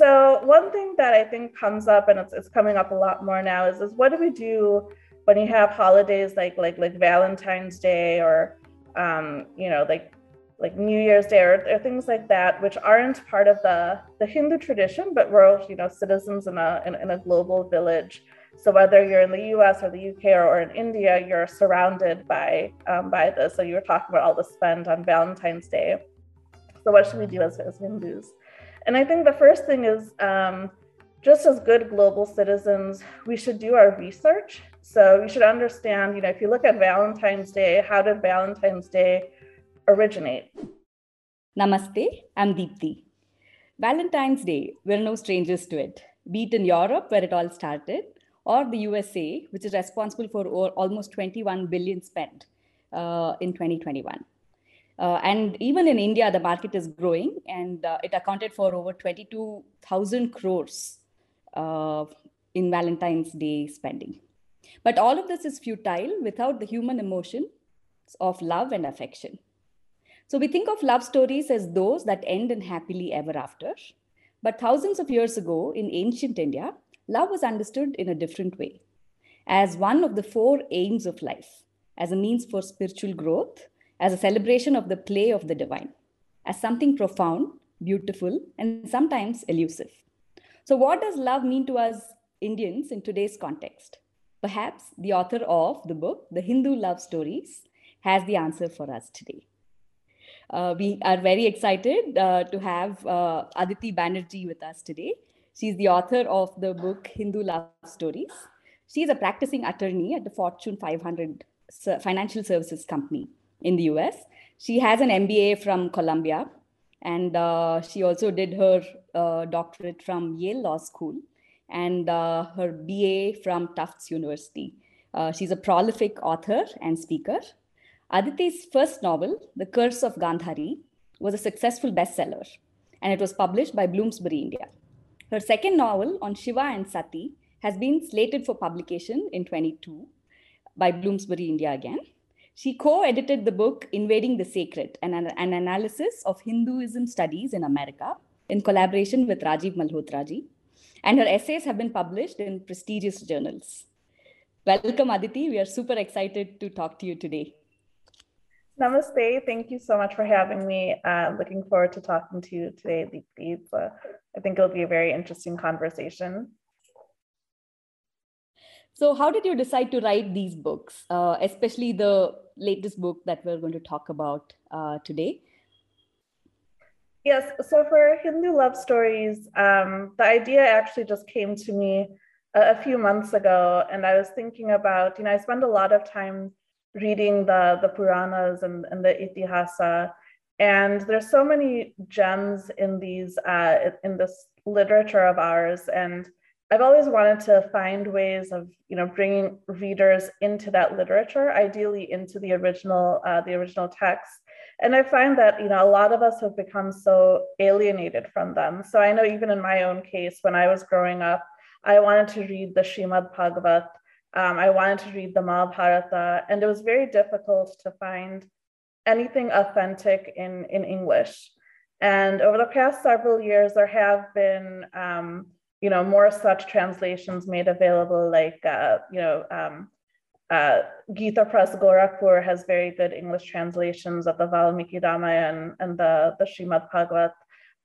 so one thing that I think comes up, and it's, it's coming up a lot more now, is, is what do we do when you have holidays like like like Valentine's Day or um, you know like like New Year's Day or, or, things like that, which aren't part of the the Hindu tradition, but we're you know citizens in a in, in a global village. So whether you're in the U.S. or the UK or, or in India, you're surrounded by um, by this. So you were talking about all the spend on Valentine's Day. So what should we do as, as Hindus? And I think the first thing is um, just as good global citizens, we should do our research. So we should understand, you know, if you look at Valentine's Day, how did Valentine's Day originate? Namaste, I'm Deepthi. Valentine's Day, we're no strangers to it, be it in Europe, where it all started, or the USA, which is responsible for almost 21 billion spent uh, in 2021. Uh, and even in India, the market is growing and uh, it accounted for over 22,000 crores uh, in Valentine's Day spending. But all of this is futile without the human emotion of love and affection. So we think of love stories as those that end in happily ever after. But thousands of years ago in ancient India, love was understood in a different way as one of the four aims of life, as a means for spiritual growth as a celebration of the play of the divine, as something profound, beautiful, and sometimes elusive. So, what does love mean to us Indians in today's context? Perhaps the author of the book, The Hindu Love Stories, has the answer for us today. Uh, we are very excited uh, to have uh, Aditi Banerjee with us today. She's the author of the book Hindu Love Stories. She's a practicing attorney at the Fortune 500 financial services company in the US. She has an MBA from Columbia, and uh, she also did her uh, doctorate from Yale Law School and uh, her BA from Tufts University. Uh, she's a prolific author and speaker. Aditi's first novel, The Curse of Gandhari, was a successful bestseller, and it was published by Bloomsbury India. Her second novel on Shiva and Sati has been slated for publication in 22 by Bloomsbury India again. She co edited the book Invading the Sacred, an, an analysis of Hinduism studies in America, in collaboration with Rajiv Malhotraji. And her essays have been published in prestigious journals. Welcome, Aditi. We are super excited to talk to you today. Namaste. Thank you so much for having me. Uh, looking forward to talking to you today, Deepthi. Uh, I think it'll be a very interesting conversation. So, how did you decide to write these books, uh, especially the latest book that we're going to talk about uh, today? Yes, so for Hindu love stories, um, the idea actually just came to me a, a, few months ago, and I was thinking about, you know, I spend a lot of time reading the the Puranas and, and the Itihasa, and there's so many gems in these uh, in this literature of ours, and I've always wanted to find ways of, you know, bringing readers into that literature, ideally into the original, uh, the original text. And I find that, you know, a lot of us have become so alienated from them. So I know even in my own case, when I was growing up, I wanted to read the Shrimad Bhagavat. Um, I wanted to read the Mahabharata, and it was very difficult to find anything authentic in, in English. And over the past several years, there have been um, you know, more such translations made available, like, uh, you know, um, uh, Gita Press Gorakhpur has very good English translations of the Valmiki Ramayana and the, the Shrimad Bhagavat.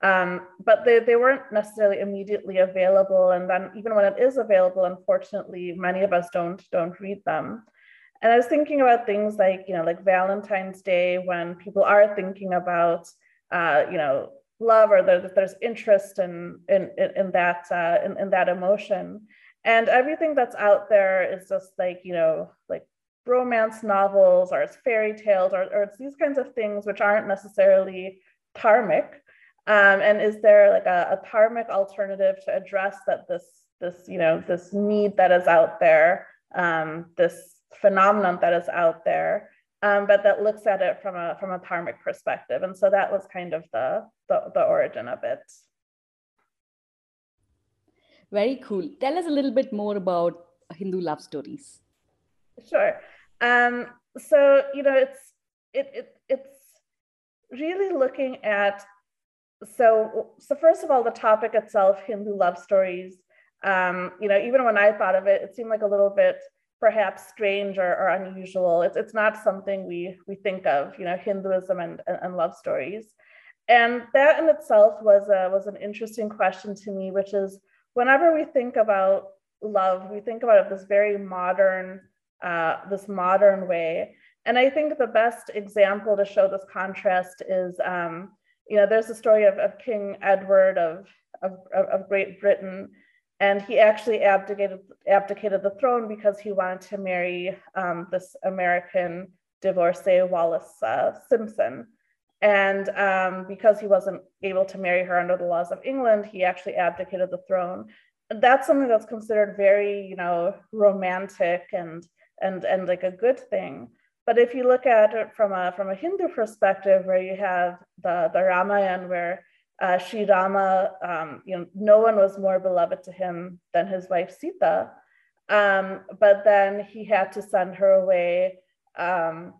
Um, but they, they weren't necessarily immediately available. And then even when it is available, unfortunately, many of us don't, don't read them. And I was thinking about things like, you know, like Valentine's Day, when people are thinking about, uh, you know, love or that there's interest in in in, that uh, in, in that emotion. And everything that's out there is just like you know like romance novels or it's fairy tales or, or it's these kinds of things which aren't necessarily dharmic um, and is there like a, a dharmic alternative to address that this this you know this need that is out there um, this phenomenon that is out there um, but that looks at it from a from a dharmic perspective. And so that was kind of the, the, the origin of it. Very cool. Tell us a little bit more about Hindu love stories. Sure. Um, so you know, it's it, it it's really looking at so, so first of all, the topic itself, Hindu love stories, um, you know, even when I thought of it, it seemed like a little bit perhaps strange or, or unusual. It's, it's not something we, we think of, you know, Hinduism and, and, and love stories. And that in itself was, a, was an interesting question to me, which is whenever we think about love, we think about it this very modern, uh, this modern way. And I think the best example to show this contrast is, um, you know, there's the story of, of King Edward of, of, of Great Britain, and he actually abdicated abdicated the throne because he wanted to marry um, this American divorcee Wallis uh, Simpson. And um, because he wasn't able to marry her under the laws of England, he actually abdicated the throne. That's something that's considered very, you know, romantic and and and like a good thing. But if you look at it from a from a Hindu perspective, where you have the the Ramayana, where uh, Sri Rama, um, you know, no one was more beloved to him than his wife Sita. Um, but then he had to send her away. Um,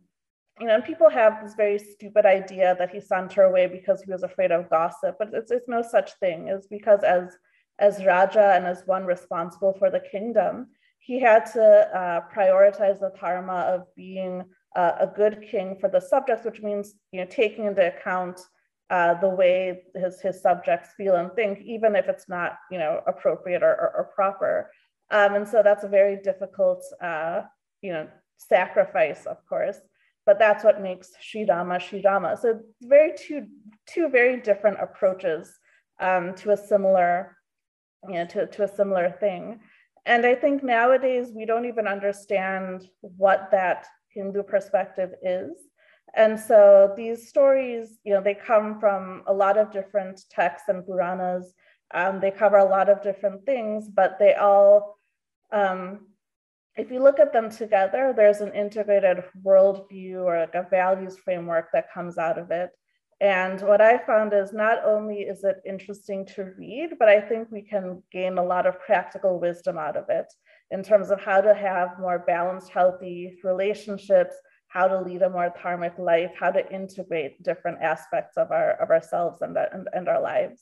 you know, and people have this very stupid idea that he sent her away because he was afraid of gossip, but it's, it's no such thing. It's because as as Raja and as one responsible for the kingdom, he had to uh, prioritize the dharma of being uh, a good king for the subjects, which means you know taking into account uh, the way his, his subjects feel and think, even if it's not, you know, appropriate or, or, or proper. Um, and so that's a very difficult, uh, you know, sacrifice, of course, but that's what makes Sri Rama Sri Rama. So very two, two very different approaches um, to a similar, you know, to, to a similar thing. And I think nowadays we don't even understand what that Hindu perspective is. And so these stories, you know, they come from a lot of different texts and Puranas. Um, they cover a lot of different things, but they all, um, if you look at them together, there's an integrated worldview or like a values framework that comes out of it. And what I found is not only is it interesting to read, but I think we can gain a lot of practical wisdom out of it in terms of how to have more balanced, healthy relationships, how to lead a more dharmic life, how to integrate different aspects of our of ourselves and, and, and our lives.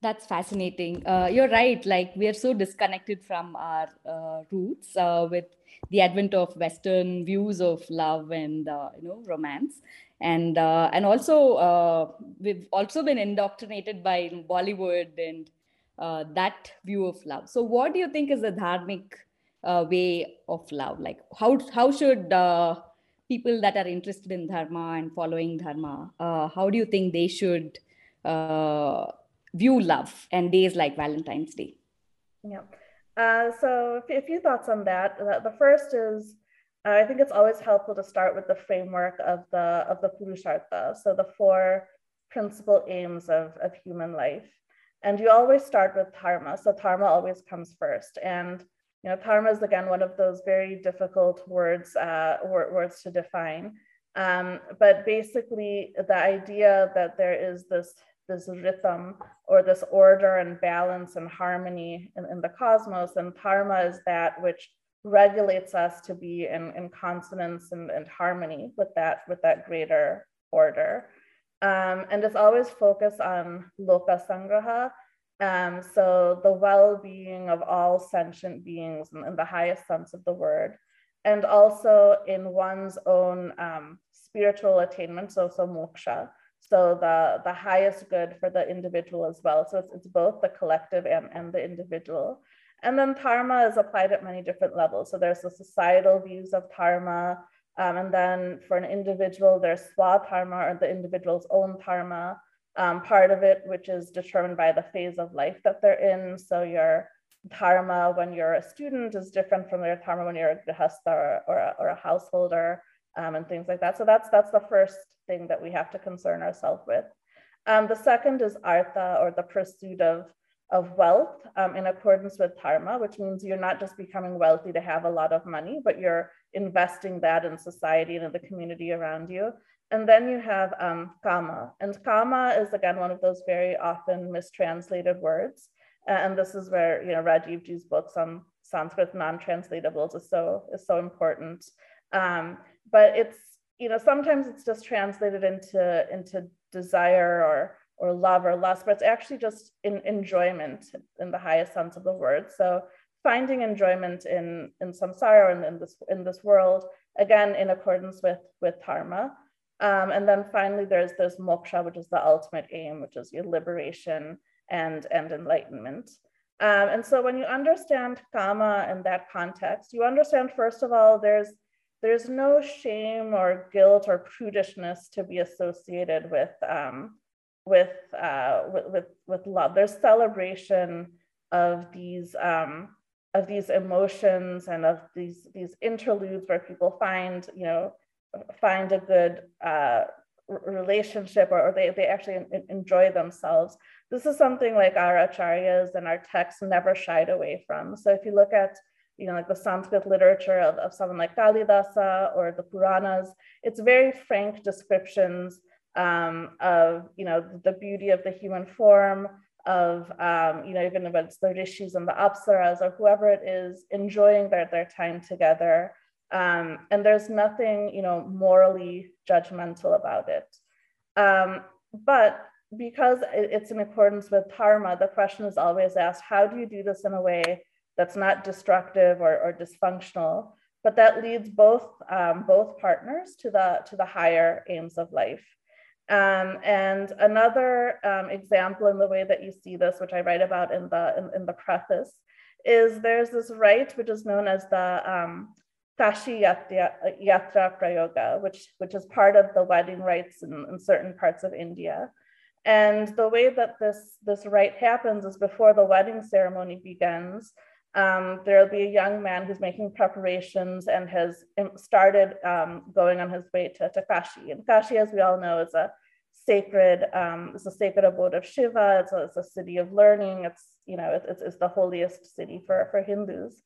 That's fascinating. Uh, you're right. Like we are so disconnected from our uh, roots uh, with the advent of Western views of love and uh, you know romance, and uh, and also uh, we've also been indoctrinated by Bollywood and that view of love. So, what do you think is the dharmic uh, way of love. Like how how should uh, people that are interested in dharma and following dharma uh, how do you think they should uh, view love and days like valentine's day? Yeah. Uh, so a few thoughts on that. The first is uh, i think it's always helpful to start with the framework of the of the purushartha. So the four principal aims of, of human life. And you always start with dharma. So dharma always comes first. And you know, karma is again one of those very difficult words uh, words to define. Um, but basically, the idea that there is this this rhythm or this order and balance and harmony in, in the cosmos, and karma is that which regulates us to be in, in consonance and, and harmony with that with that greater order. Um, and it's always focused on loka sangraha, um, so the well-being of all sentient beings in, in, the highest sense of the word, and also in one's own um, spiritual attainment, so, so moksha, so the, the highest good for the individual as well. So it's, it's both the collective and, and the individual. And then dharma is applied at many different levels. So there's the societal views of dharma, um, and then for an individual, there's swadharma or the individual's own dharma um, part of it, which is determined by the phase of life that they're in. So your dharma when you're a student is different from your dharma when you're a grihastha or, or, a, or a householder um, and things like that. So that's that's the first thing that we have to concern ourselves with. Um, the second is artha or the pursuit of of wealth um, in accordance with dharma, which means you're not just becoming wealthy to have a lot of money, but you're investing that in society and in the community around you. And then you have um, kama. And kama is again one of those very often mistranslated words. And this is where you know Rajivji's books on Sanskrit non-translatables is so is so important. Um, but it's you know, sometimes it's just translated into, into desire or, or love or lust, but it's actually just in enjoyment in the highest sense of the word. So finding enjoyment in, in samsara and in this, in this world, again, in accordance with, with dharma. Um, and then finally, there's, there's moksha, which is the ultimate aim, which is your liberation and, and enlightenment. Um, and so when you understand kama in that context, you understand, first of all, there's, there's no shame or guilt or prudishness to be associated with, um, with, uh, with, with, with, love. There's celebration of these, um, of these emotions and of these, these interludes where people find, you know, find a good uh, relationship or, or, they, they actually enjoy themselves. This is something like our acharyas and our texts never shied away from. So if you look at you know, like the Sanskrit literature of, of someone like Kalidasa or the Puranas, it's very frank descriptions um, of, you know, the beauty of the human form, of, um, you know, even if it's the rishis and the apsaras or whoever it is, enjoying their, their time together. Um, and there's nothing, you know, morally judgmental about it. Um, but because it's in accordance with dharma, the question is always asked, how do you do this in a way that's not destructive or, or dysfunctional, but that leads both, um, both partners to the, to the higher aims of life. Um, and another um, example in the way that you see this, which I write about in the, in, in the preface, is there's this rite which is known as the um, Kashi Yatra, Yatra Prayoga, which, which is part of the wedding rites in, in certain parts of India. And the way that this, this rite happens is before the wedding ceremony begins, um, there'll be a young man who's making preparations and has started um, going on his way to, to Kashi. And Kashi, as we all know, is a sacred, um, it's a sacred abode of Shiva. It's a, it's a city of learning. It's, you know, it's, it's the holiest city for, for Hindus.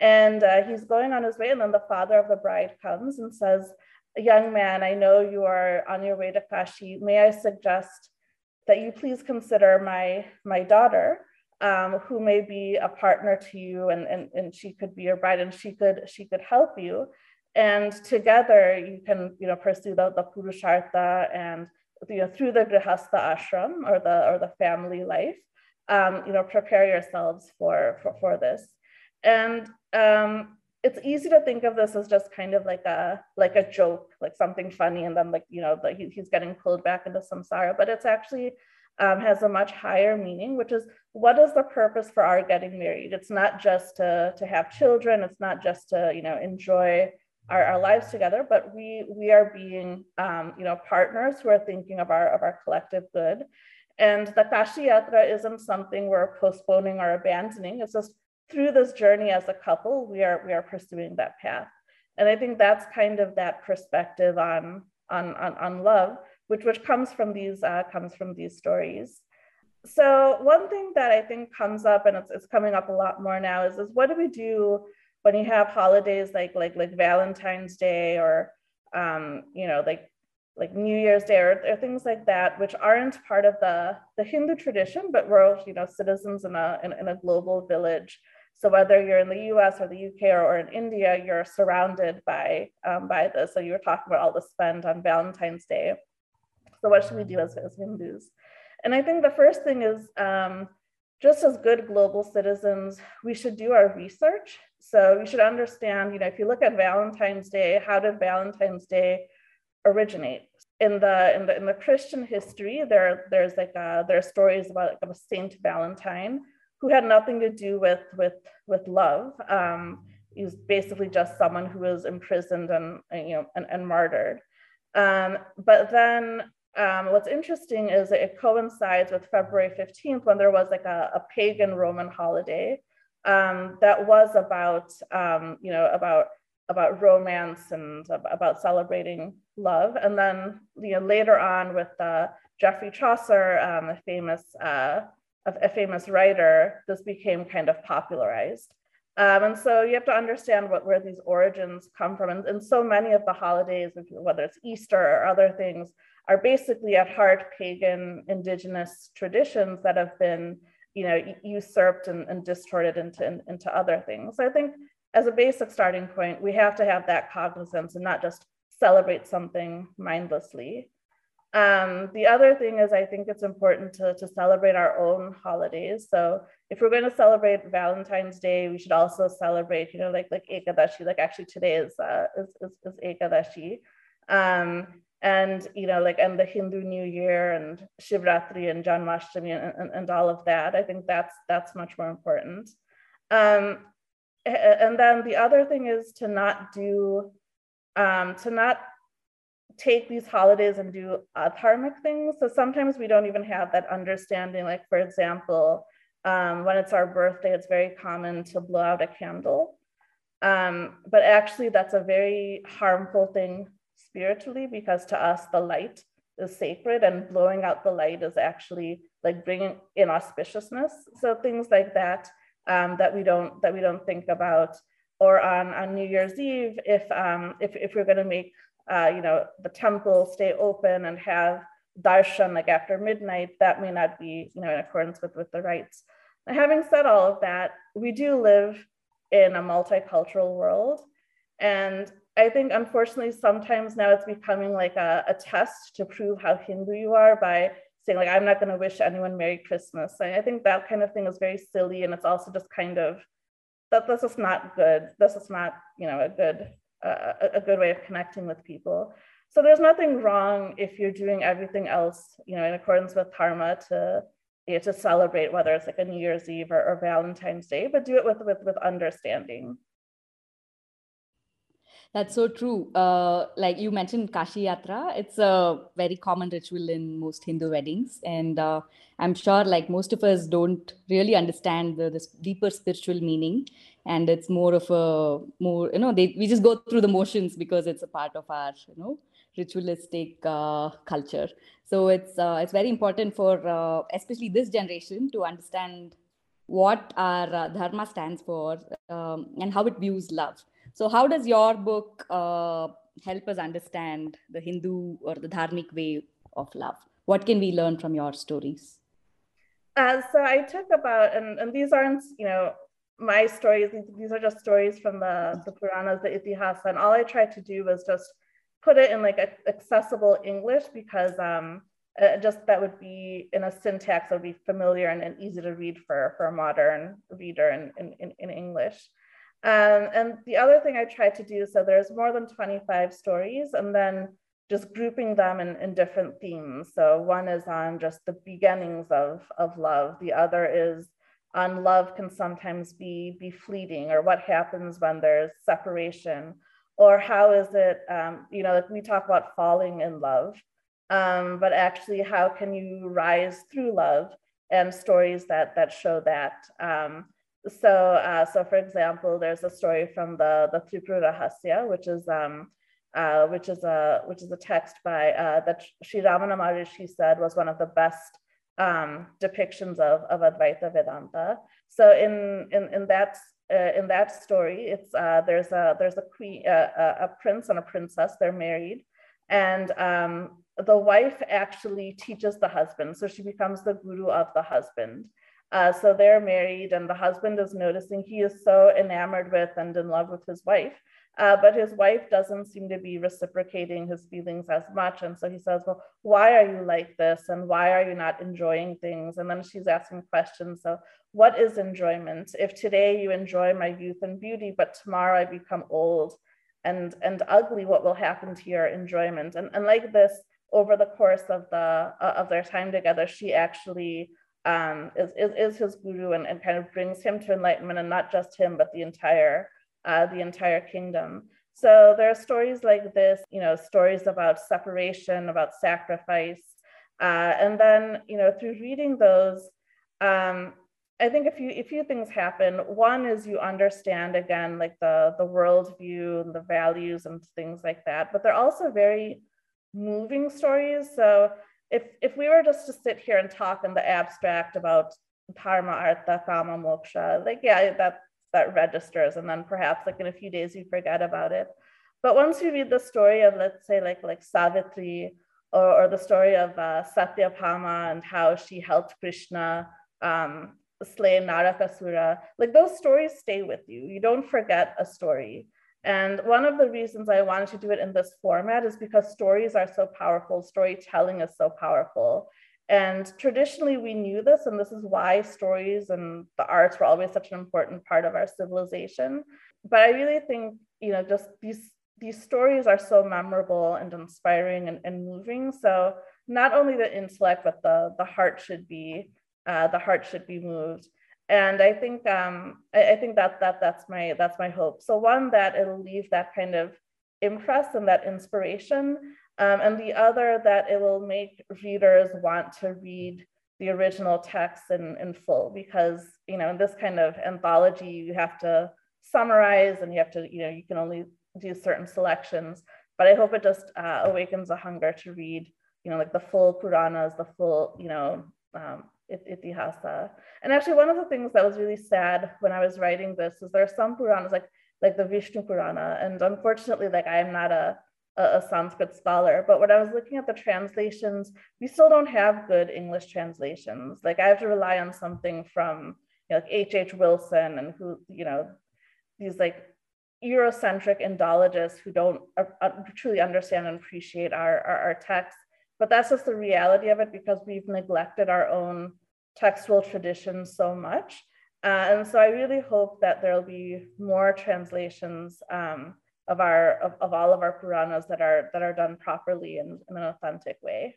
And uh, he's going on his way. And then the father of the bride comes and says, young man, I know you are on your way to Kashi. May I suggest that you please consider my, my daughter um, who may be a partner to you and, and, and she could be your bride and she could she could help you and together you can you know pursue the, the purushartha and you know through the grihastha ashram or the or the family life um, you know prepare yourselves for for, for this and um, it's easy to think of this as just kind of like a like a joke like something funny and then like you know the, he, he's getting pulled back into samsara but it's actually um, has a much higher meaning, which is what is the purpose for our getting married? It's not just to, to have children, it's not just to, you know, enjoy our, our lives together, but we we are being um, you know partners who are thinking of our of our collective good. And the Kashi Yatra isn't something we're postponing or abandoning. It's just through this journey as a couple, we are we are pursuing that path. And I think that's kind of that perspective on on on, on love which which comes from these uh, comes from these stories. So one thing that I think comes up, and it's, it's coming up a lot more now, is, is what do we do when you have holidays like like like Valentine's Day or um, you know like like New Year's Day or, or, things like that, which aren't part of the, the Hindu tradition, but we're you know citizens in a in, in a global village. So whether you're in the U.S. or the UK or, in India, you're surrounded by um, by this. So you were talking about all the spend on Valentine's Day. So what should we do as, as Hindus? And I think the first thing is um, just as good global citizens, we should do our research. So we should understand, you know, if you look at Valentine's Day, how did Valentine's Day originate? In the in the in the Christian history, there there's like a, there are stories about like a Saint Valentine who had nothing to do with with with love. Um, he was basically just someone who was imprisoned and you know and, and martyred. Um, but then um, what's interesting is it coincides with February 15th when there was like a, a pagan Roman holiday um, that was about, um, you know, about about romance and about celebrating love. And then, you know, later on with uh, Geoffrey Chaucer, um, a famous uh, a, famous writer, this became kind of popularized. Um, and so you have to understand what where these origins come from. And, and so many of the holidays, whether it's Easter or other things, are basically at heart pagan indigenous traditions that have been you know usurped and, and distorted into, into other things so i think as a basic starting point we have to have that cognizance and not just celebrate something mindlessly. Um, the other thing is, I think it's important to, to celebrate our own holidays. So if we're going to celebrate Valentine's Day, we should also celebrate, you know, like like Ekadashi. Like actually today is uh, is, is, is Ekadashi, um, and you know, like and the Hindu New Year and Shivratri and Janmashtami and, and, and all of that. I think that's that's much more important. Um, and then the other thing is to not do um, to not take these holidays and do adharmic things. So sometimes we don't even have that understanding. Like, for example, um, when it's our birthday, it's very common to blow out a candle. Um, but actually, that's a very harmful thing spiritually because to us, the light is sacred and blowing out the light is actually like bringing inauspiciousness. So things like that um, that we don't that we don't think about. Or on, on New Year's Eve, if um, if, if we're going to make uh, you know, the temple stay open and have darshan like after midnight, that may not be, you know, in accordance with, with the rites. Now, having said all of that, we do live in a multicultural world. And I think unfortunately, sometimes now it's becoming like a, a test to prove how Hindu you are by saying like, I'm not gonna wish anyone Merry Christmas. And I think that kind of thing is very silly. And it's also just kind of, that this is not good. This is not, you know, a good a, a good way of connecting with people. So there's nothing wrong if you're doing everything else, you know, in accordance with karma to you know, to celebrate whether it's like a New Year's Eve or, or Valentine's Day, but do it with with with understanding. That's so true. Uh, like you mentioned, Kashi Yatra, it's a very common ritual in most Hindu weddings. And uh, I'm sure like most of us don't really understand the this deeper spiritual meaning. And it's more of a more, you know, they, we just go through the motions because it's a part of our, you know, ritualistic uh, culture. So it's, uh, it's very important for uh, especially this generation to understand what our uh, dharma stands for um, and how it views love so, how does your book uh, help us understand the Hindu or the Dharmic way of love? What can we learn from your stories? Uh, so, I took about, and, and these aren't, you know, my stories, these, are just stories from the, the Puranas, the Itihasa, and all I tried to do was just put it in like accessible English because um, uh, just that would be in a syntax that would be familiar and, and easy to read for, for a modern reader in, in, in English. Um, and the other thing I tried to do, so there's more than 25 stories and then just grouping them in, in different themes. So one is on just the beginnings of, of love. The other is on love can sometimes be, be fleeting or what happens when there's separation or how is it, um, you know, like we talk about falling in love, um, but actually how can you rise through love and stories that, that show that. Um, so, uh, so for example, there's a story from the the Tripura which is um, uh, which is a which is a text by uh, that Sri Ramana Maharishi said was one of the best um, depictions of, of Advaita Vedanta. So in in in that uh, in that story, it's uh, there's a there's a queen uh, a prince and a princess. They're married, and um, the wife actually teaches the husband, so she becomes the guru of the husband. Uh, so they're married, and the husband is noticing he is so enamored with and in love with his wife. Uh, but his wife doesn't seem to be reciprocating his feelings as much. And so he says, Well, why are you like this? And why are you not enjoying things? And then she's asking questions. So, what is enjoyment? If today you enjoy my youth and beauty, but tomorrow I become old and, and ugly, what will happen to your enjoyment? And, and like this, over the course of, the, uh, of their time together, she actually um, is, is, is his guru and, and kind of brings him to enlightenment and not just him, but the entire, uh, the entire kingdom. So there are stories like this, you know, stories about separation, about sacrifice. Uh, and then, you know, through reading those, um, I think a few, a few things happen. One is you understand again, like the, the worldview and the values and things like that, but they're also very moving stories. So if if we were just to sit here and talk in the abstract about dharma, artha, kama, moksha, like yeah, that that registers, and then perhaps like in a few days you forget about it. But once you read the story of let's say like like Savitri or, or the story of uh, Satyabhama and how she helped Krishna um, slay Narakasura, like those stories stay with you. You don't forget a story. And one of the reasons I wanted to do it in this format is because stories are so powerful, storytelling is so powerful. And traditionally, we knew this, and this is why stories and the arts were always such an important part of our civilization. But I really think, you know, just these these stories are so memorable and inspiring and, and moving. So not only the intellect, but the the heart should be uh, the heart should be moved. And I think um, I, I think that that that's my that's my hope. So one that it'll leave that kind of impress and that inspiration um, and the other that it will make readers want to read the original text in, in full because you know in this kind of anthology you have to summarize and you have to you know you can only do certain selections but i hope it just uh, awakens a hunger to read you know like the full puranas the full you know um, itihasa and actually one of the things that was really sad when i was writing this is there are some puranas like like the vishnu purana and unfortunately like i am not a a, Sanskrit scholar, but when I was looking at the translations, we still don't have good English translations. Like I have to rely on something from you know, like H. H. Wilson and who, you know, these like Eurocentric Indologists who don't uh, truly understand and appreciate our, our, our. But that's just the reality of it because we've neglected our own textual traditions so much. Uh, and so I really hope that there'll be more translations um, of our of, of all of our Puranas that are that are done properly and in, in an authentic way.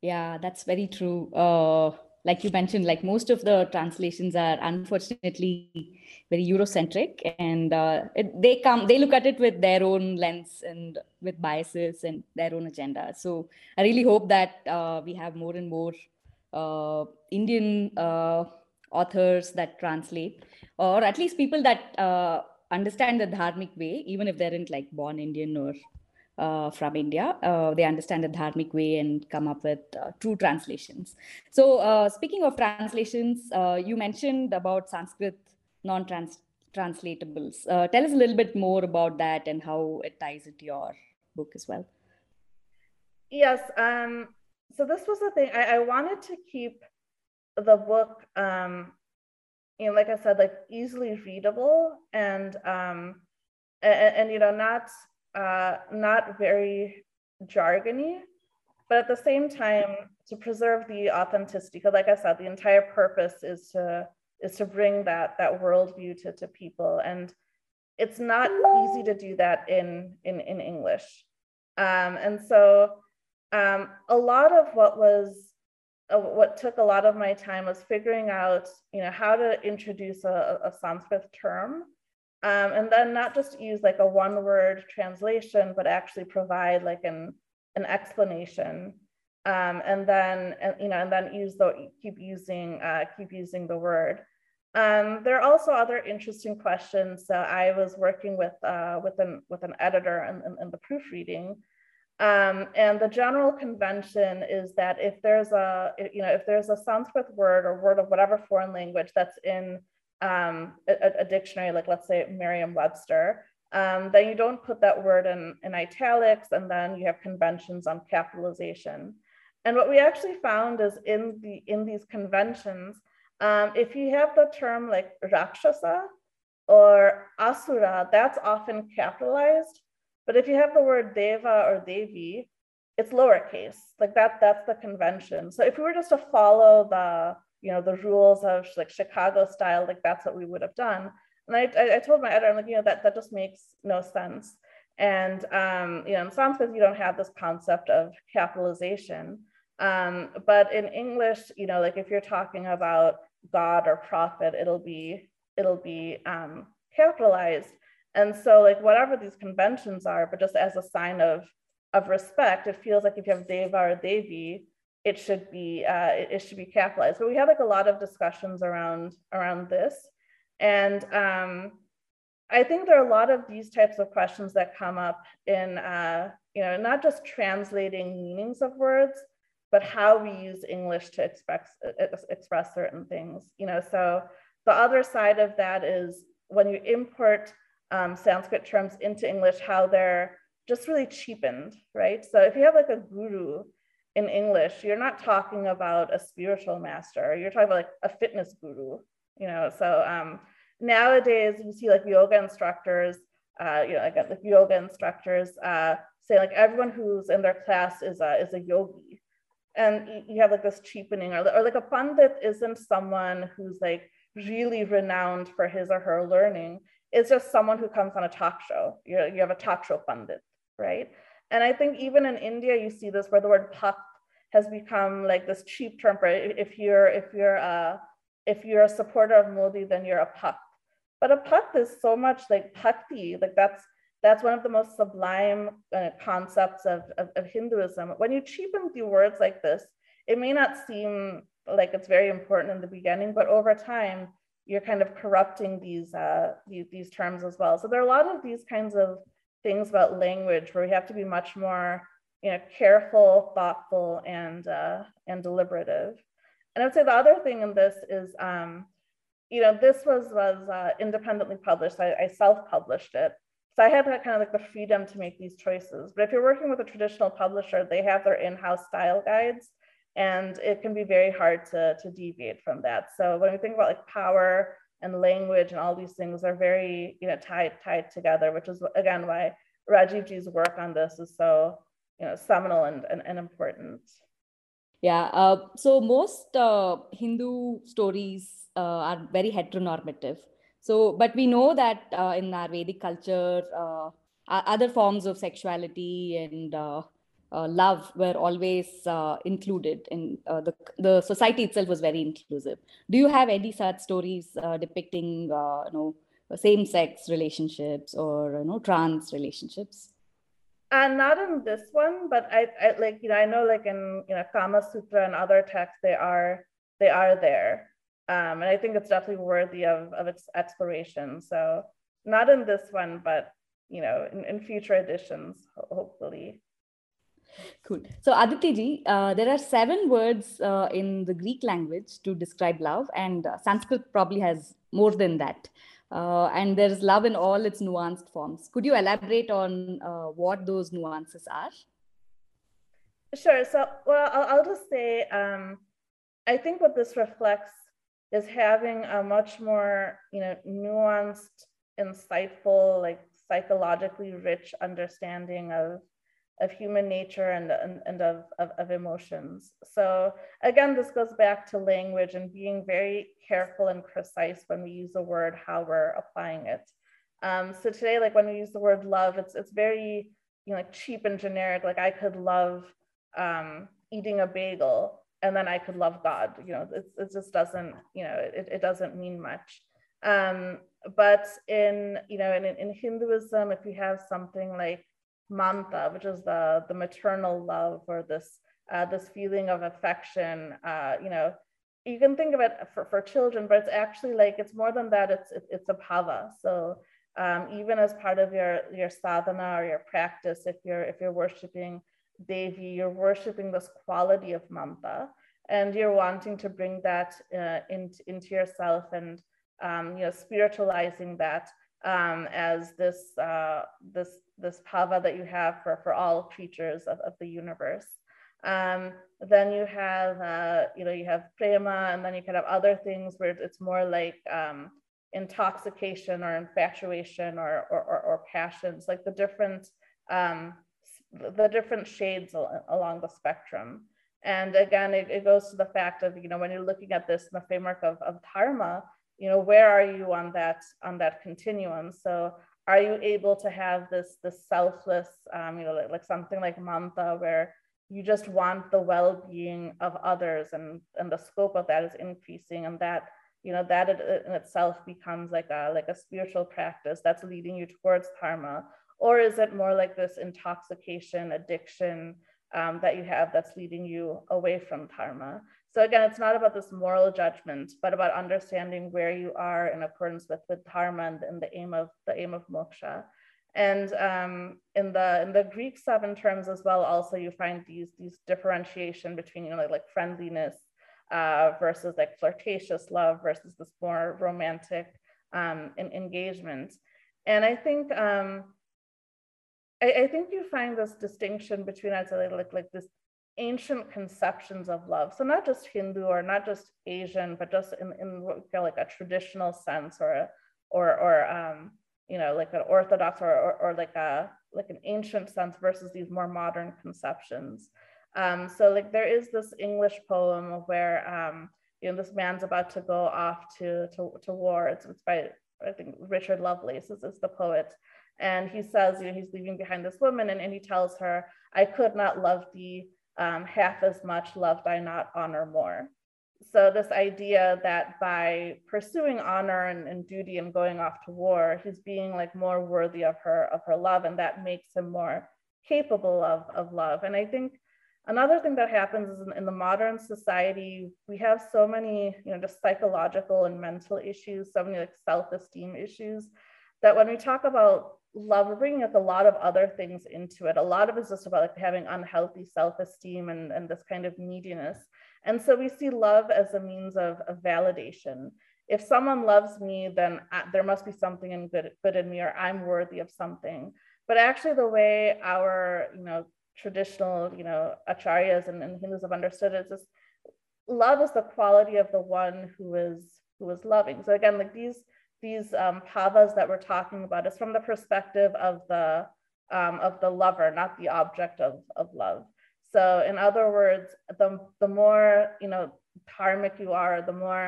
Yeah, that's very true. Uh, like you mentioned, like most of the translations are unfortunately very Eurocentric, and uh, it, they come they look at it with their own lens and with biases and their own agenda. So I really hope that uh, we have more and more uh, Indian uh, authors that translate, or at least people that uh, understand the dharmic way, even if they aren't like born Indian or uh, from India. Uh, they understand the dharmic way and come up with uh, true translations. So, uh, speaking of translations, uh, you mentioned about Sanskrit non translatables. Uh, tell us a little bit more about that and how it ties into your book as well. Yes. Um, so, this was the thing I, I wanted to keep the book um, you know, like I said, like easily readable and um, and, and you know, not uh, not very jargony, but at the same time to preserve the authenticity. Because, like I said, the entire purpose is to is to bring that that worldview to to people, and it's not easy to do that in in in English. Um, and so, um, a lot of what was uh, what took a lot of my time was figuring out, you know, how to introduce a, a Sanskrit term, um, and then not just use like a one-word translation, but actually provide like an an explanation, um, and then and, you know, and then use the keep using uh, keep using the word. Um, there are also other interesting questions. So I was working with uh, with an with an editor in, in, in the proofreading um, and the general convention is that if there's a, you know, if there's a Sanskrit word or word of whatever foreign language that's in um, a, a, dictionary, like let's say Merriam-Webster, um, then you don't put that word in, in italics and then you have conventions on capitalization. And what we actually found is in, the, in these conventions, um, if you have the term like Rakshasa or Asura, that's often capitalized but if you have the word deva or devi, it's lowercase. Like that, that's the convention. So if we were just to follow the, you know, the rules of like Chicago style, like that's what we would have done. And I, I, told my editor, I'm like, you know, that, that just makes no sense. And, um, you know, in Sanskrit, you don't have this concept of capitalization. Um, but in English, you know, like if you're talking about God or prophet, it'll be, it'll be um, capitalized. And so like whatever these conventions are, but just as a sign of, of respect, it feels like if you have Deva or Devi, it should be uh, it, should be capitalized. But we had like a lot of discussions around around this, and um, I think there are a lot of these types of questions that come up in uh, you know not just translating meanings of words, but how we use English to express express certain things. You know, so the other side of that is when you import um, Sanskrit terms into English, how they're just really cheapened, right? So if you have like a guru in English, you're not talking about a spiritual master, you're talking about like a fitness guru, you know? So, um, nowadays you see like yoga instructors, uh, you know, like, like yoga instructors uh, say like everyone who's in their class is a, is a yogi. And you have like this cheapening or, or like a pundit isn't someone who's like really renowned for his or her learning. It's just someone who comes on a talk show. You, you have a talk show pundit, right? And I think even in India, you see this where the word bhakt has become like this cheap term for if you're if you're a if you're a supporter of Modi, then you're a bhakt. But a bhakt is so much like bhakti, like that's that's one of the most sublime uh, concepts of, of, of Hinduism. When you cheapen the words like this, it may not seem like it's very important in the beginning, but over time, you're kind of corrupting these, uh, these, these terms as well. So there are a lot of these kinds of things about language where we have to be much more you know, careful, thoughtful, and, uh, and deliberative. And I would say the other thing in this is, um, you know, this was, was uh, independently published. I, I self-published it. So I had that kind of like the freedom to make these choices. But if you're working with a traditional publisher, they have their in-house style guides and it can be very hard to, to deviate from that. So when we think about like power and language and all these things are very you know tied tied together, which is again why Rajivji's work on this is so you know seminal and, and, and important. Yeah, uh, so most uh, Hindu stories uh, are very heteronormative. So, but we know that uh, in our Vedic culture, uh, other forms of sexuality and uh, uh, love were always uh, included in uh, the the society itself was very inclusive. Do you have any such stories uh, depicting uh, you know same sex relationships or you know trans relationships? And not in this one, but I, I like you know I know like in you know Kama Sutra and other texts they are they are there, um, and I think it's definitely worthy of of its exploration. So not in this one, but you know in, in future editions hopefully. Cool. So Aditi uh, there are seven words uh, in the Greek language to describe love, and uh, Sanskrit probably has more than that. Uh, and there's love in all its nuanced forms. Could you elaborate on uh, what those nuances are? Sure. So, well, I'll, I'll just say, um, I think what this reflects is having a much more, you know, nuanced, insightful, like psychologically rich understanding of of human nature and, and, and of, of, of, emotions. So again, this goes back to language and being very careful and precise when we use a word, how we're applying it. Um, so today, like when we use the word love, it's, it's very you know, like cheap and generic. Like I could love um, eating a bagel and then I could love God. You know, it, it just doesn't, you know, it, it doesn't mean much. Um, but in, you know, in, in Hinduism, if you have something like mamta, which is the, the maternal love or this, uh, this feeling of affection. Uh, you know, you can think of it for, for children, but it's actually like, it's more than that, it's, it, it's a bhava. So um, even as part of your, your sadhana or your practice, if you're, if you're worshiping Devi, you're worshiping this quality of mamta and you're wanting to bring that uh, in, into yourself and um, you know spiritualizing that um, as this uh, this this bhava that you have for, for all creatures of, of the universe. Um, then you have, uh, you know, you have prema, and then you can have other things where it's more like um, intoxication or infatuation or, or, or, or passions, like the different, um, the different shades along the spectrum. And again, it, it goes to the fact of, you know, when you're looking at this in the framework of, of dharma, you know, where are you on that, on that continuum? So are you able to have this this selfless um, you know like, like something like mamta where you just want the well-being of others and and the scope of that is increasing and that you know that in itself becomes like a like a spiritual practice that's leading you towards dharma or is it more like this intoxication addiction um, that you have that's leading you away from dharma so again, it's not about this moral judgment, but about understanding where you are in accordance with, with dharma and, and the aim of the aim of moksha. And um, in the in the Greek seven terms as well, also you find these these differentiation between you know like, like friendliness uh, versus like flirtatious love versus this more romantic um, engagement. And I think um, I, I, think you find this distinction between I'd say like like this ancient conceptions of love. So not just Hindu or not just Asian, but just in, in what call like a traditional sense or or or um, you know like an orthodox or, or, or like a like an ancient sense versus these more modern conceptions. Um, so like there is this English poem where um, you know this man's about to go off to to, to war. It's, it's by I think Richard Lovelace is, is the poet. And he says, you know, he's leaving behind this woman and, and he tells her, I could not love thee um, half as much, loved I not honor more. So this idea that by pursuing honor and, and duty and going off to war, he's being like more worthy of her of her love, and that makes him more capable of, of love. And I think another thing that happens is in, in the modern society, we have so many, you know, just psychological and mental issues, so many like self-esteem issues, that when we talk about love, we're bringing like a lot of other things into it. A lot of it's just about like having unhealthy self-esteem and, and this kind of neediness. And so we see love as a means of, of validation. If someone loves me, then I, there must be something in good, good in me, or I'm worthy of something. But actually, the way our you know traditional you know acharyas and, and Hindus have understood it is just love is the quality of the one who is who is loving. So again, like these these um, bhavas that we're talking about is from the perspective of the um, of the lover, not the object of, of love. So in other words, the, the more you know dharmic you are, the more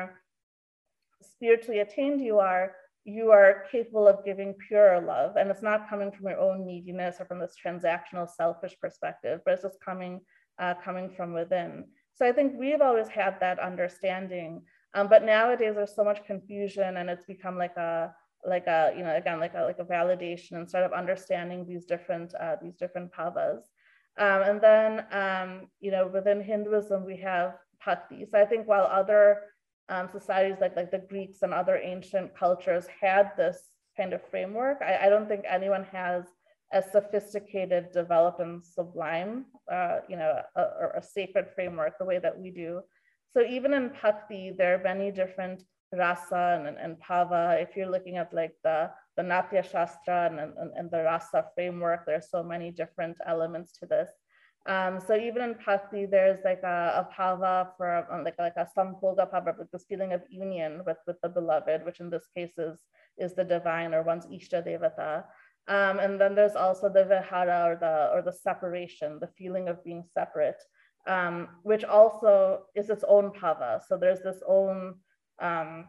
spiritually attained you are, you are capable of giving pure love. And it's not coming from your own neediness or from this transactional selfish perspective, but it's just coming, uh, coming from within. So I think we've always had that understanding um, but nowadays there's so much confusion and it's become like a like a you know again like a like a validation instead of understanding these different uh, these different bhavas. Um, and then um, you know within Hinduism we have bhakti. So I think while other um, societies like like the Greeks and other ancient cultures had this kind of framework, I, I don't think anyone has a sophisticated, developed, and sublime, uh, you know, a, a, sacred framework the way that we do. So even in Bhakti, there are many different rasa and, and bhava. If you're looking at like the, the Natya Shastra and, and, and the rasa framework, there are so many different elements to this. Um, so even in Bhakti, there's like a, a bhava for um, like, like a sambhoga bhava, with this feeling of union with, with the beloved, which in this case is, is the divine or one's Ishta Devata. Um, and then there's also the viraha or the, or the separation, the feeling of being separate um, which also is its own bhava. So there's this own, um,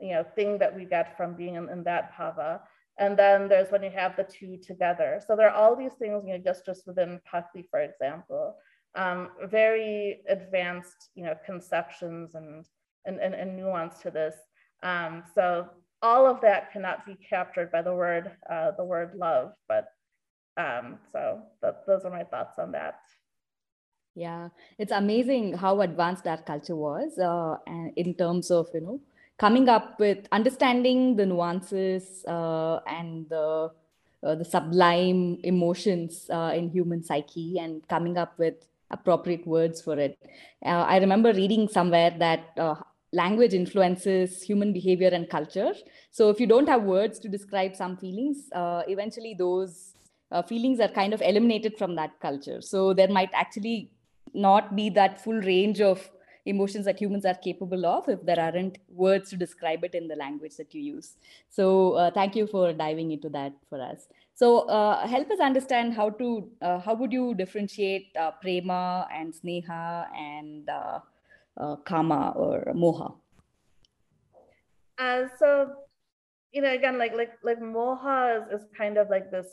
you know, thing that we get from being in, in, that bhava. And then there's when you have the two together. So there are all these things, you know, just, just within Bhakti, for example, um, very advanced, you know, conceptions and, and, and, and nuance to this. Um, so all of that cannot be captured by the word, uh, the word love, but um, so those are my thoughts on that. Yeah, it's amazing how advanced that culture was uh, and in terms of, you know, coming up with understanding the nuances uh, and the, uh, the sublime emotions uh, in human psyche and coming up with appropriate words for it. Uh, I remember reading somewhere that uh, language influences human behavior and culture. So if you don't have words to describe some feelings, eventually those feelings are kind of eliminated from that culture. So there might actually not be that full range of emotions that humans are capable of if there aren't words to describe it in the language that you use. So uh, thank you for diving into that for us. So uh, help us understand how to uh, how would you differentiate uh, prema and sneha and uh, uh, kama or moha? so you know again like like like moha is, is kind of like this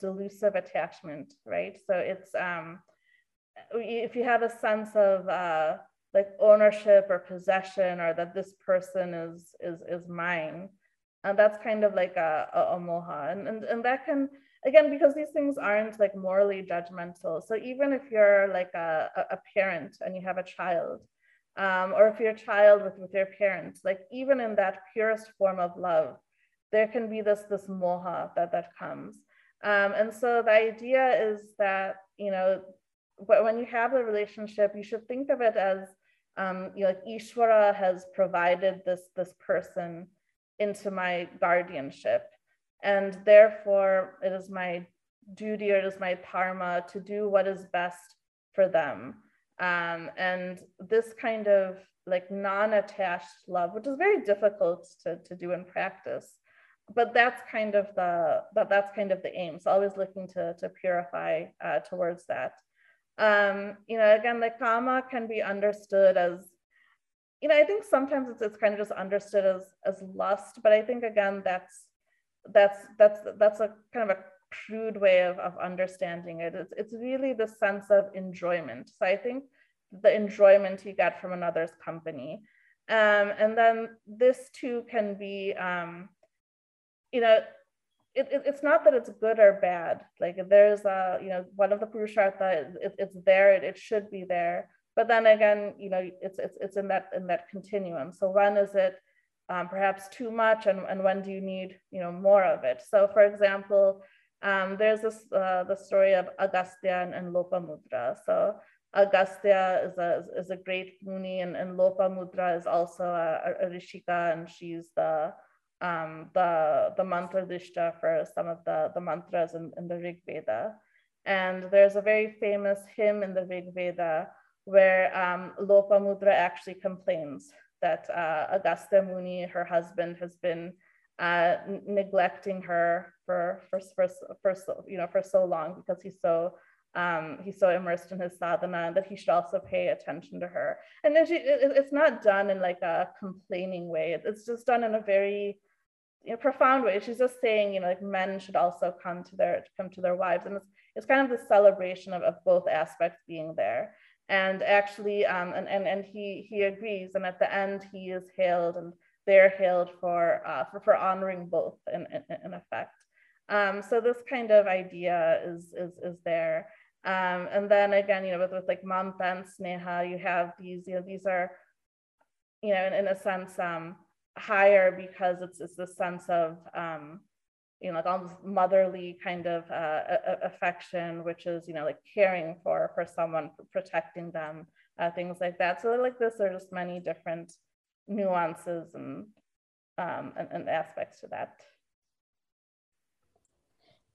delusive attachment, right? So it's um if you have a sense of uh, like ownership or possession or that this person is is is mine and that's kind of like a, a, a moha. And, and and that can again because these things aren't like morally judgmental. So even if you're like a, a parent and you have a child um, or if you're a child with, with your parents like even in that purest form of love there can be this this moha that that comes. Um, and so the idea is that you know but when you have a relationship, you should think of it as um, you know, like Ishvara has provided this, this person into my guardianship. And therefore, it is my duty or it is my dharma to do what is best for them. Um, and this kind of like non attached love, which is very difficult to, to do in practice, but that's kind of the that, that's kind of the aim. So always looking to to purify uh, towards that. Um, you know, again, the kama can be understood as, you know, I think sometimes it's, it's kind of just understood as as lust, but I think again that's that's that's that's a kind of a crude way of, of understanding it. It's, it's really the sense of enjoyment. So I think the enjoyment you get from another's company. Um, and then this too can be um, you know, it, it, it's not that it's good or bad. Like there's a, you know, one of the Purushartha, it, it's there, it, it should be there. But then again, you know, it's, it's, it's in that in that continuum. So when is it um, perhaps too much and, and when do you need, you know, more of it? So for example, um, there's this, uh, the story of Agastya and, and Lopamudra. So Agastya is a, is a great Muni and, and Lopamudra is also a, a Rishika and she's the, um, the, the mantra drashta for some of the, the mantras in, in the Rig Veda. And there's a very famous hymn in the Rig Veda where um, Lopamudra actually complains that uh, Agastya Muni, her husband, has been uh, neglecting her for, for, for, for, so, you know, for so long because he's so um, he's so immersed in his sadhana that he should also pay attention to her. And then she, it, it's not done in like a complaining way. It's just done in a very you know, profound way. She's just saying, you know, like men should also come to their come to their wives, and it's it's kind of the celebration of, of both aspects being there. And actually, um, and and and he he agrees, and at the end he is hailed, and they're hailed for uh, for, for honoring both in in, in effect. Um, so this kind of idea is is is there. Um, and then again, you know, with, with like Mamta and Sneha, you have these, you know, these are, you know, in, in a sense, um, higher because it's, it's the sense of um, you know like almost motherly kind of uh, affection which is you know like caring for for someone protecting them uh, things like that. So like this there are just many different nuances and, um, and, and aspects to that.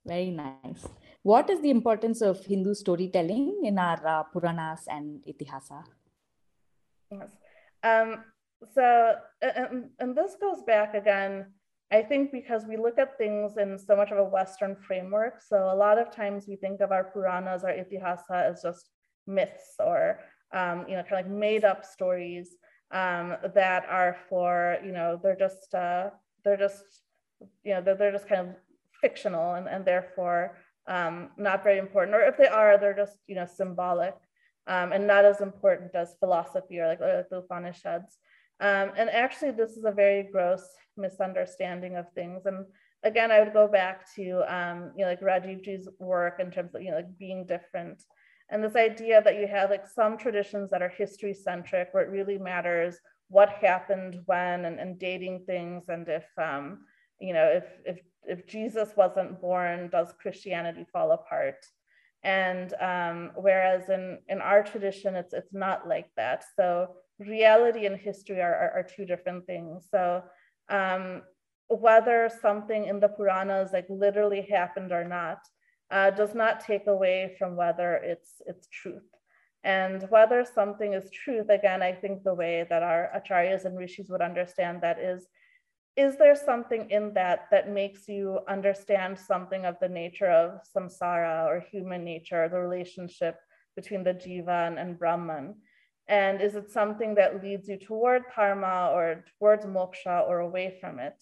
Very nice. What is the importance of hindu storytelling in our uh, puranas and itihasa? Yes. Um, so and, and this goes back again i think because we look at things in so much of a western framework so a lot of times we think of our puranas or itihasa as just myths or um, you know kind of like made up stories um, that are for you know they're just uh, they're just you know they're, they're just kind of fictional and, and therefore um, not very important or if they are they're just you know symbolic um, and not as important as philosophy or like, like the Upanishads. Um, and actually, this is a very gross misunderstanding of things. And again, I would go back to um, you know like Rajivji's work in terms of you know like being different, and this idea that you have like some traditions that are history centric, where it really matters what happened when and, and dating things, and if um, you know if if if Jesus wasn't born, does Christianity fall apart? And um, whereas in in our tradition, it's it's not like that. So reality and history are, are, are two different things. So um, whether something in the Puranas like literally happened or not uh, does not take away from whether it's it's truth. And whether something is truth, again, I think the way that our acharyas and rishis would understand that is, is there something in that that makes you understand something of the nature of samsara or human nature, the relationship between the jiva and, and Brahman? And is it something that leads you toward karma or towards moksha or away from it?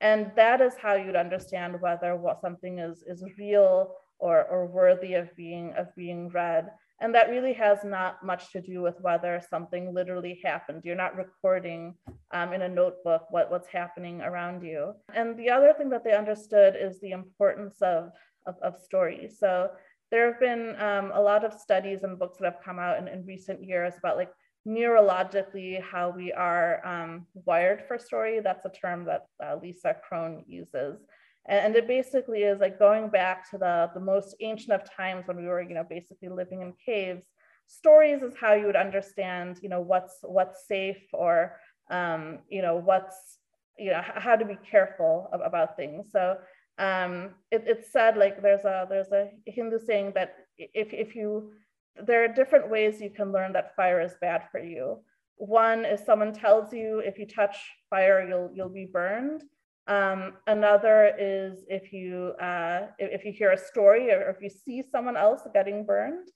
And that is how you'd understand whether what something is, is real or, or worthy of being, of being read. And that really has not much to do with whether something literally happened. You're not recording um, in a notebook what, what's happening around you. And the other thing that they understood is the importance of, of, of stories. So there have been um, a lot of studies and books that have come out in, in recent years about like neurologically how we are um, wired for story. That's a term that uh, Lisa Cron uses. And, and, it basically is like going back to the, the most ancient of times when we were, you know, basically living in caves. Stories is how you would understand, you know, what's what's safe or, um, you know, what's, you know, how to be careful about things. So um, it, it's said like there's a there's a Hindu saying that if if you there are different ways you can learn that fire is bad for you. One is someone tells you if you touch fire you'll you'll be burned, Um, another is if you uh, if you hear a story or if you see someone else getting burned,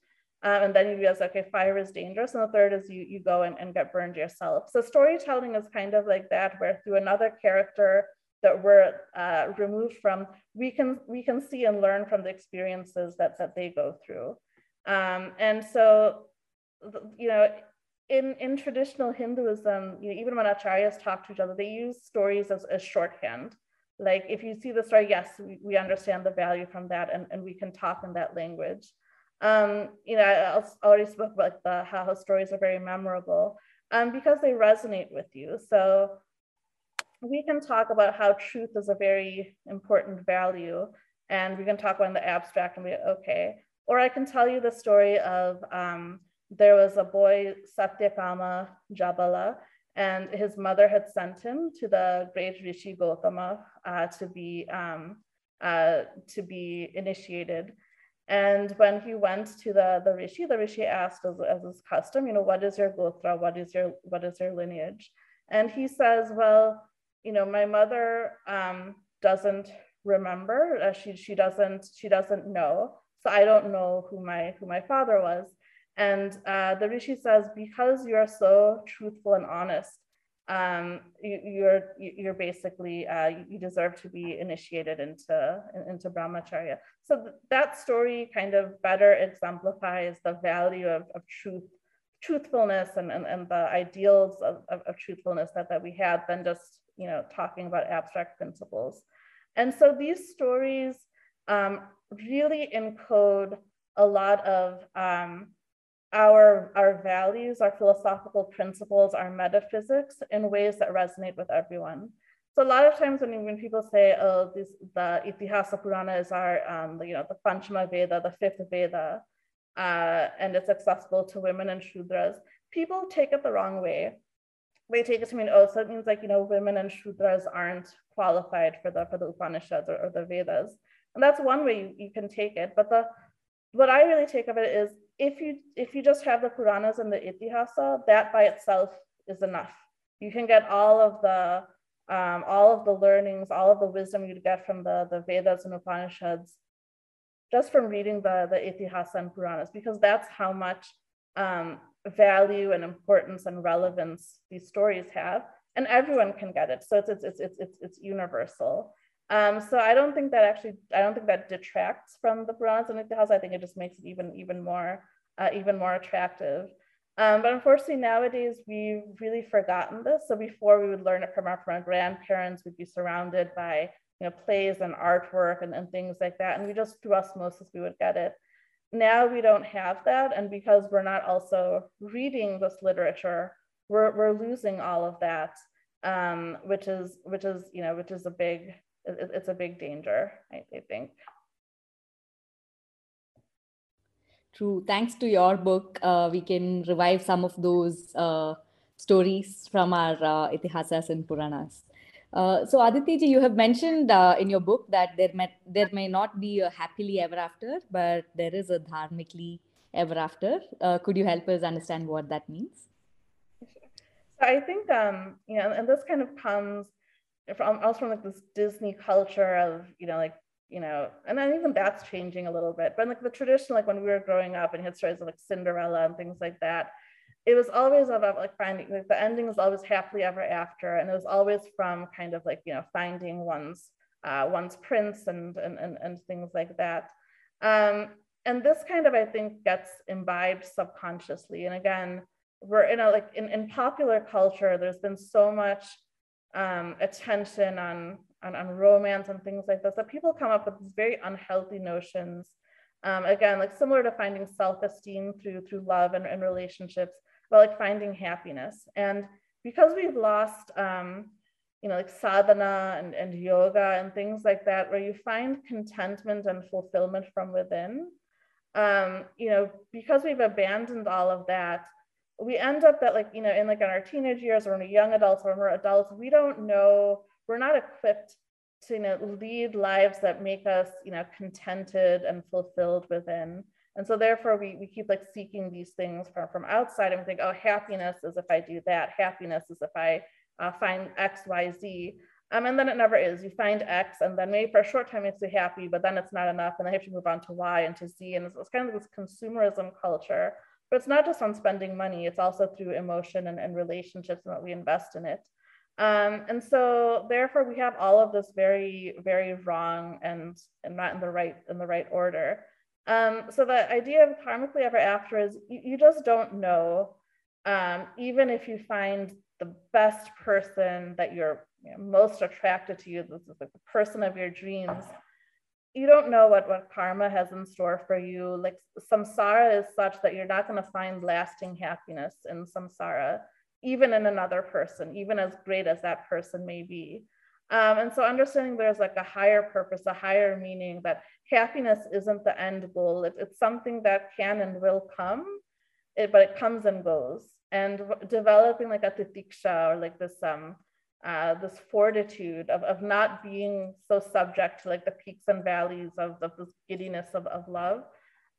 um, and then you realize, okay, fire is dangerous. And the third is you, you go and, and get burned yourself. So storytelling is kind of like that, where through another character that we're uh, removed from, we can, we can see and learn from the experiences that, that they go through. Um, and so, you know, in, in traditional Hinduism, you know, even when acharyas talk to each other, they use stories as, as shorthand. Like if you see the story, yes, we, we understand the value from that and, and we can talk in that language. Um, you know, I already spoke about the, how stories are very memorable um, because they resonate with you. So we can talk about how truth is a very important value and we can talk about in the abstract and be okay. Or I can tell you the story of um, there was a boy, Satyakama Jabala, and his mother had sent him to the great Rishi Gotama uh, to, be, um, uh, to be initiated. And when he went to the, the Rishi, the Rishi asked as, as his custom, you know, what is your Gotra? What is your, what is your lineage? And he says, well, you know, my mother um, doesn't remember. Uh, she, she doesn't, she doesn't know. So I don't know who my, who my father was. And uh, the Rishi says, because you're so truthful and honest, um, you, are you're, you're basically, uh, you deserve to be initiated into, into brahmacharya. So th that story kind of better exemplifies the value of, of truth, truthfulness and, and, and the ideals of, of, of truthfulness that, that we had than just, you know, talking about abstract principles. And so these stories um, really encode a lot of um, our, our values, our philosophical principles, our metaphysics in ways that resonate with everyone. So a lot of times when, when people say, oh, this, the Itihasa Purana is our, um, you know, the Panchama Veda, the fifth Veda, uh, and it's accessible to women and Shudras, people take it the wrong way. Take it to mean, oh, so it means like, you know, women and Shudras aren't qualified for the, for the Upanishads or, or the Vedas. And that's one way you, you can take it. But the, what I really take of it is if you if you just have the Puranas and the Itihasa, that by itself is enough. You can get all of the um, all of the learnings, all of the wisdom you'd get from the, the Vedas and Upanishads just from reading the, the Itihasa and Puranas, because that's how much um, value and importance and relevance these stories have. And everyone can get it. So it's, it's, it's, it's, it's universal. Um, so I don't think that actually, I don't think that detracts from the Puranas and Itihasa. I think it just makes it even, even more, uh, even more attractive. Um, but unfortunately nowadays we've really forgotten this. So before we would learn it from our, from our grandparents, we'd be surrounded by you know, plays and artwork and, and things like that. And we just through osmosis, we would get it. Now we don't have that. And because we're not also reading this literature, we're, we're losing all of that, um, which is, which is, you know, which is a big, it's a big danger, I, I think. True. Thanks to your book, uh, we can revive some of those uh, stories from our uh, Itihasas and Puranas. Uh, so Aditi, you have mentioned uh, in your book that there may, there may not be a happily ever after, but there is a dharmically ever after. Uh, could you help us understand what that means? So I think, um, you know, and this kind of comes from also from like this Disney culture of, you know, like, you know, and then even that's changing a little bit. But like the tradition, like when we were growing up and had stories of like Cinderella and things like that, it was always about like finding like the ending was always happily ever after and it was always from kind of like you know finding one's uh, one's prince and, and and and things like that. Um, and this kind of i think gets imbibed subconsciously. And again we're in a like in, in popular culture there's been so much um, attention on, on on romance and things like this that people come up with these very unhealthy notions. Um, again like similar to finding self-esteem through through love and, and relationships like finding happiness. And because we've lost, um, you know, like sadhana and, and yoga and things like that, where you find contentment and fulfillment from within, um, you know, because we've abandoned all of that, we end up that like, you know, in like in our teenage years or when we're young adults or when we're adults, we don't know, we're not equipped to, you know, lead lives that make us, you know, contented and fulfilled within. And so therefore we, we keep like seeking these things from, from outside and we think, oh, happiness is if I do that. Happiness is if I uh, find X, Y, Z. Um, and then it never is. You find X, and then maybe for a short time makes you happy, but then it's not enough, and you have to move on to Y and to Z, and it's, it's kind of this consumerism culture. But it's not just on spending money; it's also through emotion and, and relationships and what we invest in it. Um, and so, therefore, we have all of this very, very wrong and and not in the right in the right order. Um, so the idea of karmically ever after is you, you just don't know, um, even if you find the best person that you're you know, most attracted to you, this is like the person of your dreams, you don't know what, what karma has in store for you. Like samsara is such that you're not going to find lasting happiness in samsara, even in another person, even as great as that person may be. Um, and so understanding there's like a higher purpose, a higher meaning that happiness isn't the end goal. It, it's something that can and will come, it, but it comes and goes. And developing like a titiksha or like this um, uh, this fortitude of, of not being so subject to like the peaks and valleys of, of this giddiness of, of love,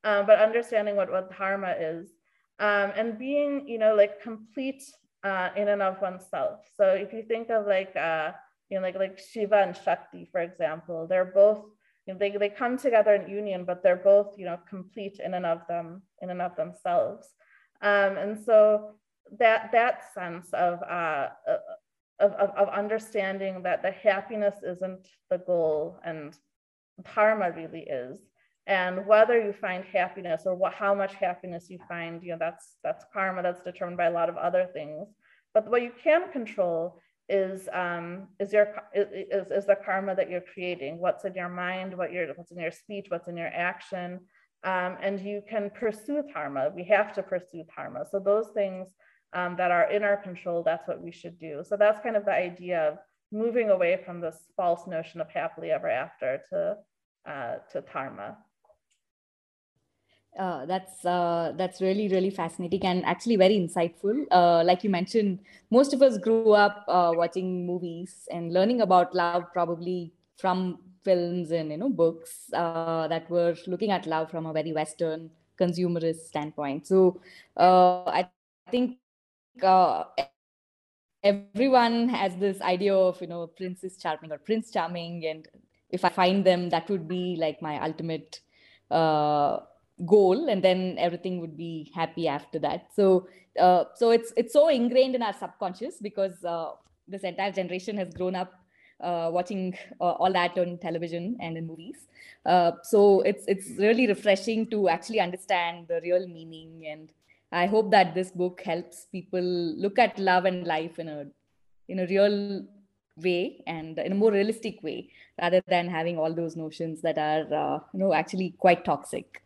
um, but understanding what, what dharma is um, and being, you know, like complete uh, in and of oneself. So if you think of like, uh, you know, like, like Shiva and Shakti, for example, they're both, you know, they, they come together in union, but they're both, you know, complete in and of them, in and of themselves. Um, and so that, that sense of, uh, of, of, of understanding that the happiness isn't the goal and dharma really is and whether you find happiness or what, how much happiness you find you know that's that's karma that's determined by a lot of other things but what you can control is um, is your is, is the karma that you're creating what's in your mind what your what's in your speech what's in your action um, and you can pursue dharma we have to pursue dharma so those things um, that are in our control, that's what we should do. So that's kind of the idea of moving away from this false notion of happily ever after to uh, to dharma. Uh, that's uh, that's really really fascinating and actually very insightful. Uh, like you mentioned, most of us grew up uh, watching movies and learning about love probably from films and you know books uh, that were looking at love from a very Western consumerist standpoint. So I think everyone has this idea of you know princess charming or prince charming and if i find them that would be like my ultimate uh, goal and then everything would be happy after that. So uh, so it's it's so ingrained in our subconscious because uh, this entire generation has grown up uh, watching uh, all that on television and in movies. Uh, so it's it's really refreshing to actually understand the real meaning and I hope that this book helps people look at love and life in a in a real way and in a more realistic way rather than having all those notions that are uh, you know actually quite toxic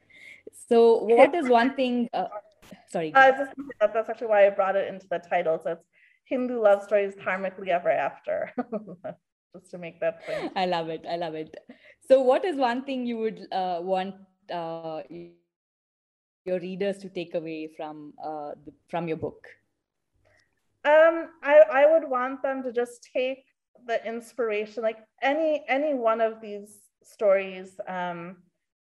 so what is one thing uh, sorry uh, just, that's actually why i brought it into the title so it's hindu love stories karmically ever after just to make that point. I love it i love it. So what is one thing you would uh, want uh, your readers to take away from uh, the, from your book? Um, I, I would want them to just take the inspiration, like any any one of these stories um,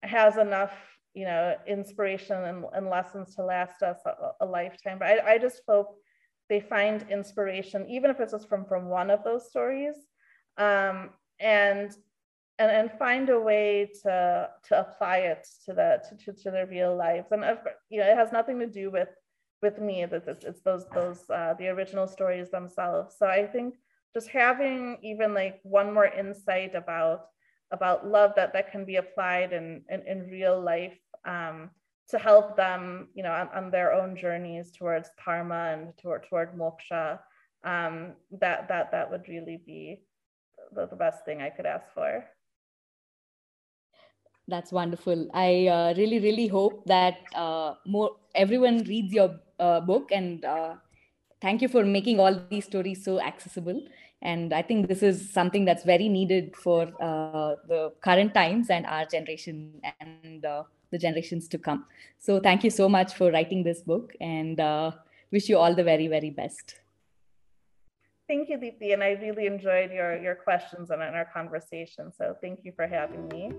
has enough, you know, inspiration and, and lessons to last us a, a lifetime. But I, I just hope they find inspiration, even if it's just from from one of those stories, um, and and, and find a way to to apply it to the to, to, to their real lives and you know it has nothing to do with with me it's, it's, it's those those uh, the original stories themselves so i think just having even like one more insight about about love that that can be applied in in, in real life um, to help them you know on, on, their own journeys towards dharma and toward toward moksha um, that that that would really be the, the best thing i could ask for that's wonderful. I uh, really, really hope that uh, more everyone reads your uh, book, and uh, thank you for making all these stories so accessible. And I think this is something that's very needed for uh, the current times and our generation and uh, the generations to come. So thank you so much for writing this book, and wish you all the very, very best. Thank you, Deepthi, and I really enjoyed your your questions and our conversation. So thank you for having me.